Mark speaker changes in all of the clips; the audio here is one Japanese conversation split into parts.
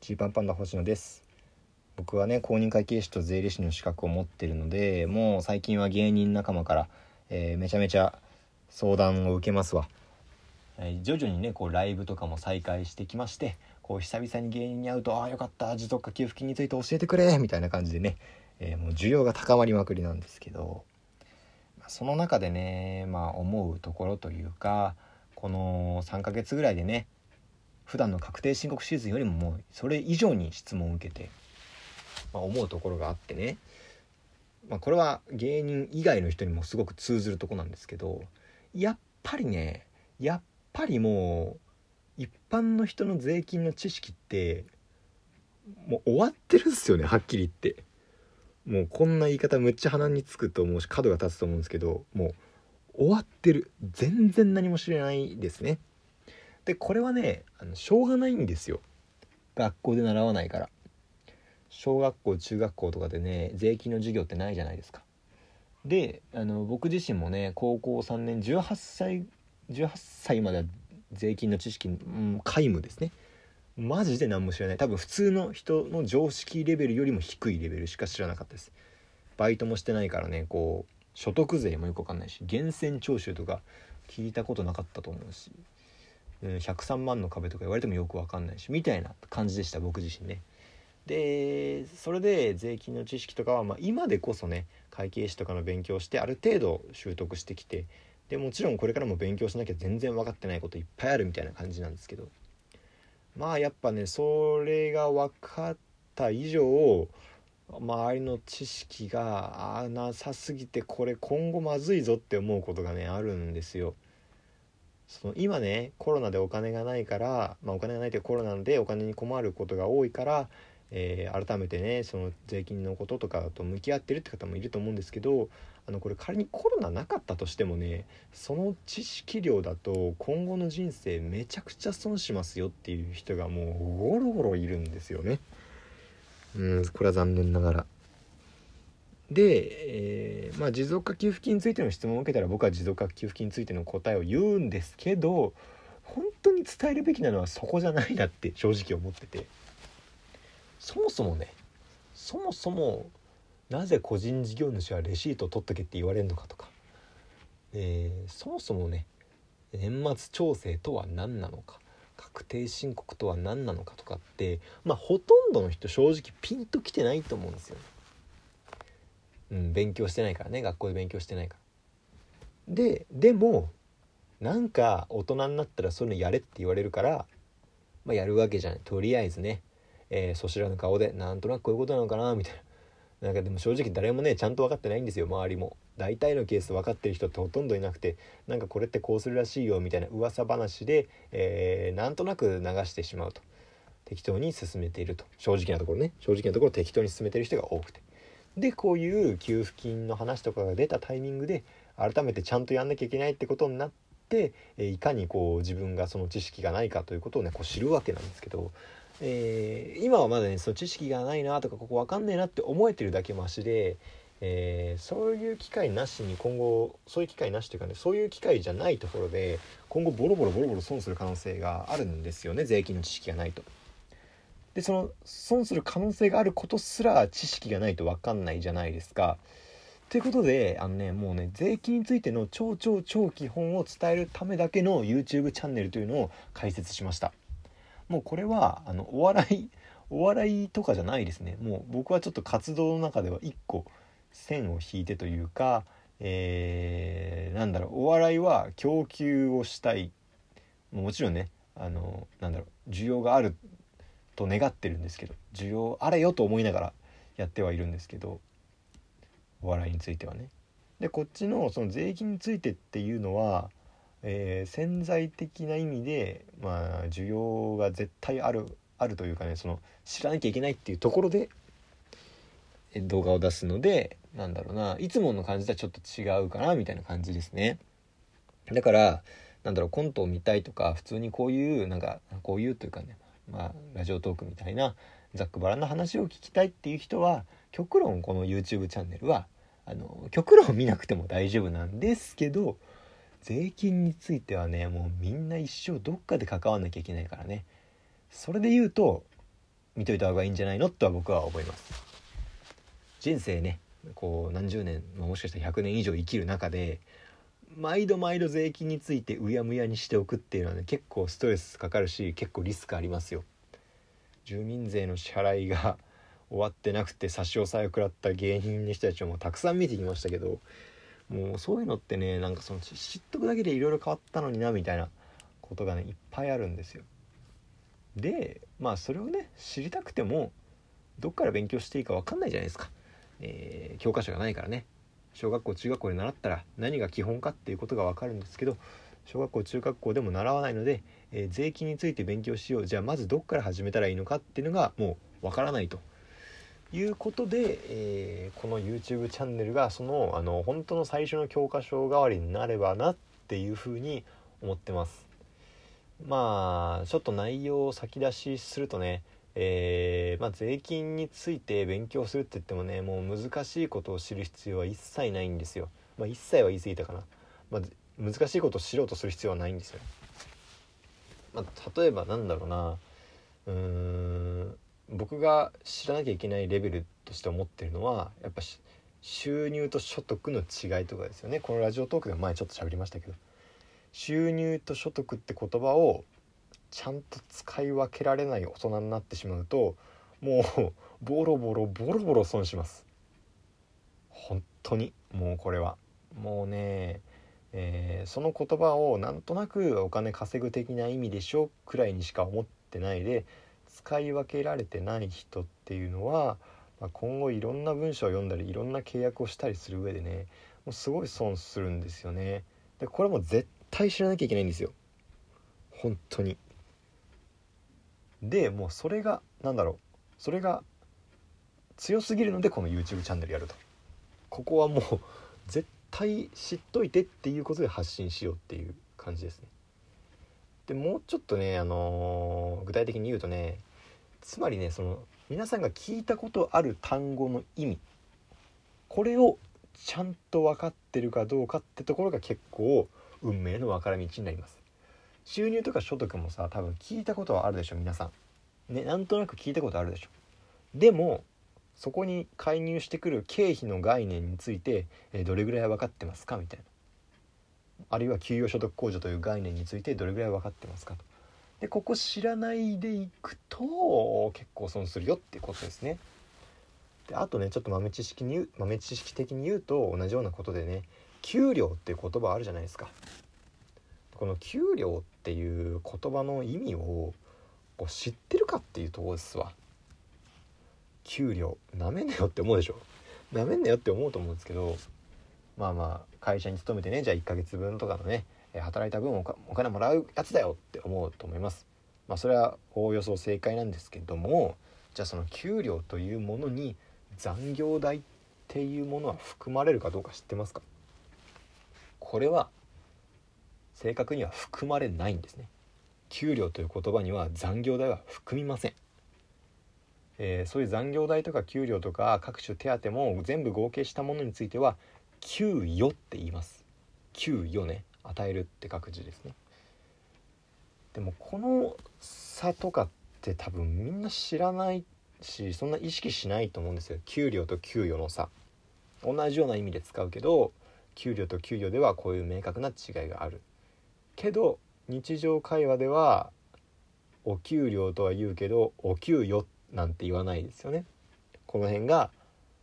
Speaker 1: ジーパンパンダ星野です。僕はね公認会計士と税理士の資格を持ってるのでもう最近は芸人仲間から、えー、めちゃめちゃ相談を受けますわ、えー、徐々にねこうライブとかも再開してきましてこう久々に芸人に会うと「ああよかった持続化給付金について教えてくれ」みたいな感じでね、えー、もう需要が高まりまくりなんですけどその中でねまあ思うところというかこの3ヶ月ぐらいでね普段の確定申告シーズンよりももうそれ以上に質問を受けて、まあ、思うところがあってね、まあ、これは芸人以外の人にもすごく通ずるとこなんですけどやっぱりねやっぱりもう一般の人の税金の知識ってもう終わってるんすよねはっきり言って。もうこんな言い方むっちゃ鼻につくと思うし角が立つと思うんですけどもう終わってる。全然何も知れないですね。でこれはねあのしょうがないんですよ。学校で習わないから。小学校中学校とかでね税金の授業ってないじゃないですか。であの僕自身もね高校3年18歳18歳までは税金の知識、うん、皆無ですね。マジで何も知らない。多分普通の人の常識レベルよりも低いレベルしか知らなかったです。バイトもしてないからねこう所得税もよくわかんないし源泉徴収とか聞いたことなかったと思うし。103万の壁とか言われてもよく分かんないしみたいな感じでした僕自身ね。でそれで税金の知識とかは、まあ、今でこそね会計士とかの勉強してある程度習得してきてでもちろんこれからも勉強しなきゃ全然分かってないこといっぱいあるみたいな感じなんですけどまあやっぱねそれが分かった以上周りの知識がなさすぎてこれ今後まずいぞって思うことがねあるんですよ。その今ねコロナでお金がないから、まあ、お金がないというコロナでお金に困ることが多いから、えー、改めてねその税金のこととかと向き合ってるって方もいると思うんですけどあのこれ仮にコロナなかったとしてもねその知識量だと今後の人生めちゃくちゃ損しますよっていう人がもうゴロゴロいるんですよね。うんこれは残念ながら。で、えー、まあ、持続化給付金についての質問を受けたら僕は持続化給付金についての答えを言うんですけど本当に伝えるべきなのはそこじゃないなって正直思っててそもそもねそもそもなぜ個人事業主はレシートを取っとけって言われるのかとか、えー、そもそもね年末調整とは何なのか確定申告とは何なのかとかってまあほとんどの人正直ピンときてないと思うんですよね。うん、勉強してないからね学校で勉強してないから。ででもなんか大人になったらそういうのやれって言われるから、まあ、やるわけじゃない。とりあえずね、えー、そちらの顔でなんとなくこういうことなのかなみたいな。なんかでも正直誰もねちゃんと分かってないんですよ周りも。大体のケース分かってる人ってほとんどいなくてなんかこれってこうするらしいよみたいな。噂話で、えー、なんとなく流してしまうと。適当に進めていると。正直なところね。正直なところ適当に進めてる人が多くて。でこういう給付金の話とかが出たタイミングで改めてちゃんとやんなきゃいけないってことになってえいかにこう自分がその知識がないかということをねこう知るわけなんですけど、えー、今はまだねその知識がないなとかここ分かんねえなって思えてるだけマシで、えー、そういう機会なしに今後そういう機会なしというかねそういう機会じゃないところで今後ボロボロボロボロ損する可能性があるんですよね税金の知識がないと。でその損する可能性があることすら知識がないと分かんないじゃないですか。ということであのねもうね税金についての超超超基本を伝えるためだけの YouTube チャンネルというのを開設しました。もうこれはあのお笑いお笑いとかじゃないですねもう僕はちょっと活動の中では一個線を引いてというか、えー、なんだろうお笑いは供給をしたいもちろんねあのなんだろう需要があると願ってるんですけど需要あれよと思いながらやってはいるんですけどお笑いについてはね。でこっちのその税金についてっていうのは、えー、潜在的な意味でまあ需要が絶対あるあるというかねその知らなきゃいけないっていうところで動画を出すのでなんだろうないつもの感じとはちょっと違うかなみたいな感じですね。だからなんだろうコントを見たいとか普通にこういうなんかこういうというかねまあ、ラジオトークみたいなざっくばらんな話を聞きたいっていう人は極論この YouTube チャンネルはあの極論見なくても大丈夫なんですけど税金についてはねもうみんな一生どっかで関わんなきゃいけないからね。それで言うと見といた方がいいんじゃないのとは僕は思います。人生ねこう何十年、もしかしたら100年以上生きる中で毎度毎度税金についてうやむやにしておくっていうのはね結構ストレスかかるし結構リスクありますよ。住民税の支払いが終わってなくて差し押さえを食らった芸人の人たちもたくさん見てきましたけどもうそういうのってねなんかその知っとくだけでいろいろ変わったのになみたいなことがねいっぱいあるんですよ。でまあそれをね知りたくてもどっから勉強していいか分かんないじゃないですか、えー、教科書がないからね。小学校中学校で習ったら何が基本かっていうことが分かるんですけど小学校中学校でも習わないので、えー、税金について勉強しようじゃあまずどっから始めたらいいのかっていうのがもう分からないということで、えー、この YouTube チャンネルがそのあの本当の最初の教科書代わりになればなっていうふうに思ってます。まあちょっと内容を先出しするとねえー、まあ、税金について勉強するって言ってもねもう難しいことを知る必要は一切ないんですよ。まあ、一切は言い過ぎたかな、まあ、難しいことを知ろうとする必要はないんですよ。まあ、例えばなんだろうなうーん僕が知らなきゃいけないレベルとして思ってるのはやっぱ収入と所得の違いとかですよねこのラジオトークでも前ちょっと喋りましたけど収入と所得って言葉をちゃんと使い分けられない大人になってしまうともうボロボロボロボロ損します。本当に。もうこれは。もうね、えー、その言葉をなんとなくお金稼ぐ的な意味でしょくらいにしか思ってないで使い分けられてない人っていうのは、まあ、今後いろんな文章を読んだりいろんな契約をしたりする上でねもうすごい損するんですよね。でこれも絶対知らなきゃいけないんですよ。本当に。でもうそれが何だろうそれが強すぎるのでこの YouTube チャンネルやると。ここはもう 絶対知っといてっていうことで発信しようっていう感じですね。でもうちょっとねあのー、具体的に言うとねつまりねその皆さんが聞いたことある単語の意味。これをちゃんと分かってるかどうかってところが結構運命の分かれ道になります。収入とか所得もさ多分聞いたことはあるでしょ皆さん。ねなんとなく聞いたことあるでしょ。でもそこに介入してくる経費の概念について、えどれぐらい分かってますかみたいな。あるいは給与所得控除という概念についてどれぐらい分かってますかと。でここ知らないでいくと結構損するよってことですね。であとねちょっと豆知識に豆知識的に言うと同じようなことでね給料っていう言葉あるじゃないですか。この給料っていう言葉の意味をこう知ってるかっていうとこですわ。給料なめんなよって思うでしょ。なめんなよって思うと思うんですけどまあまあ会社に勤めてねじゃあ1ヶ月分とかのね働いた分お金もらうやつだよって思うと思います。まあそれはおおよそ正解なんですけどもじゃあその給料というものに残業代っていうものは含まれるかどうか知ってますか？これは正確には含まれないんですね。給料という言葉には残業代は含みません、えー、そういう残業代とか給料とか各種手当も全部合計したものについては給与って言います。給与ね。与えるって書く字ですね。でもこの差とかって多分みんな知らないしそんな意識しないと思うんですよ。給料と給与の差。同じような意味で使うけど給料と給与ではこういう明確な違いがある。けど日常会話ではお給料とは言うけどお給与なんて言わないですよね。この辺が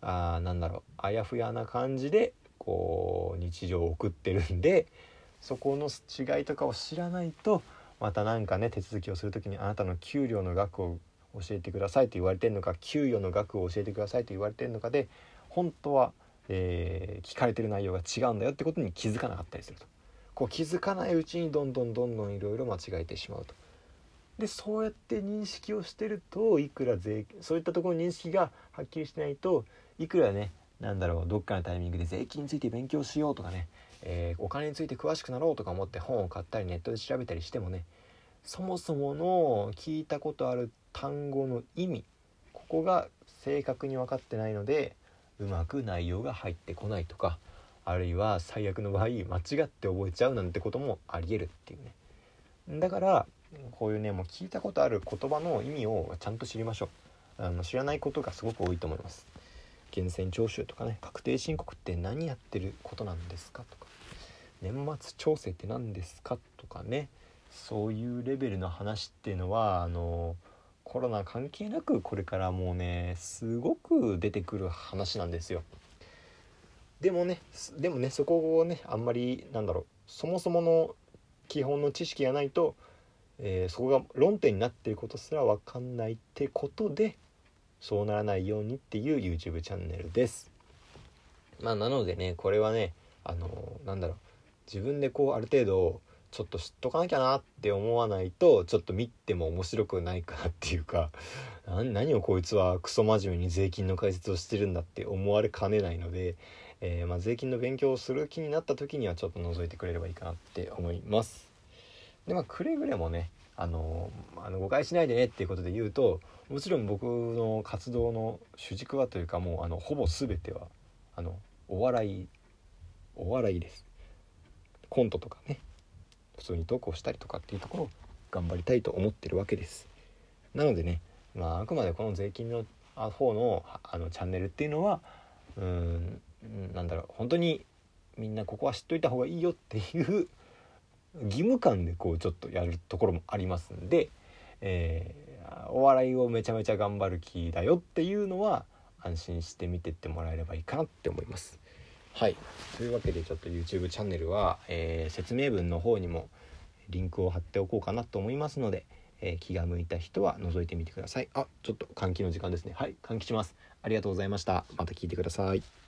Speaker 1: あなんだろうあやふやな感じでこう日常を送ってるんでそこの違いとかを知らないとまた何かね手続きをする時にあなたの給料の額を教えてくださいと言われてるのか給与の額を教えてくださいと言われてるのかで本当は、えー、聞かれてる内容が違うんだよってことに気づかなかったりすると。こう気づかないうちにどんどんどんどんいろいろ間違えてしまうと。でそうやって認識をしてるといくら税そういったところの認識がはっきりしてないといくらねなんだろうどっかのタイミングで税金について勉強しようとかね、えー、お金について詳しくなろうとか思って本を買ったりネットで調べたりしてもねそもそもの聞いたことある単語の意味ここが正確に分かってないのでうまく内容が入ってこないとかあるいは最悪の場合間違って覚えちゃうなんてこともありえるっていうね。だからこういうねもう聞いたことある言葉の意味をちゃんと知りましょう。あの知らないことがすごく多いと思います。源泉徴収とかね確定申告って何やってることなんですかとか。年末調整って何ですかとかね。そういうレベルの話っていうのはあのコロナ関係なくこれからもうねすごく出てくる話なんですよ。でもねでもねそこをねあんまりなんだろうそもそもの基本の知識がないと、えー、そこが論点になっていることすら分かんないってことでそうならないようにっていう YouTube チャンネルです。まあなのでねこれはねあのなんだろう自分でこうある程度ちょっと知っとかなきゃなって思わないとちょっと見ても面白くないかなっていうか何をこいつはクソ真面目に税金の解説をしてるんだって思われかねないので、えー、まあ、税金の勉強をする気になった時にはちょっと覗いてくれればいいかなって思います。でまあくれぐれもねあのあの誤解しないでねっていうことで言うともちろん僕の活動の主軸はというかもうあのほぼ全てはあのお笑いお笑いですコントとかね普通に投稿したりとかっていうところを頑張りたいと思ってるわけですなのでねまああくまでこの税金の方のあのチャンネルっていうのはうんうんなんだろう本当にみんなここは知っといた方がいいよっていう 義務感でこうちょっとやるところもありますんで、えー、お笑いをめちゃめちゃ頑張る気だよっていうのは安心して見てってもらえればいいかなって思います。はい。というわけでちょっと YouTube チャンネルは、えー、説明文の方にもリンクを貼っておこうかなと思いますので、えー、気が向いた人は覗いてみてください。あちょっと換気の時間ですね。はい。換気します。ありがとうございました。また聞いてください。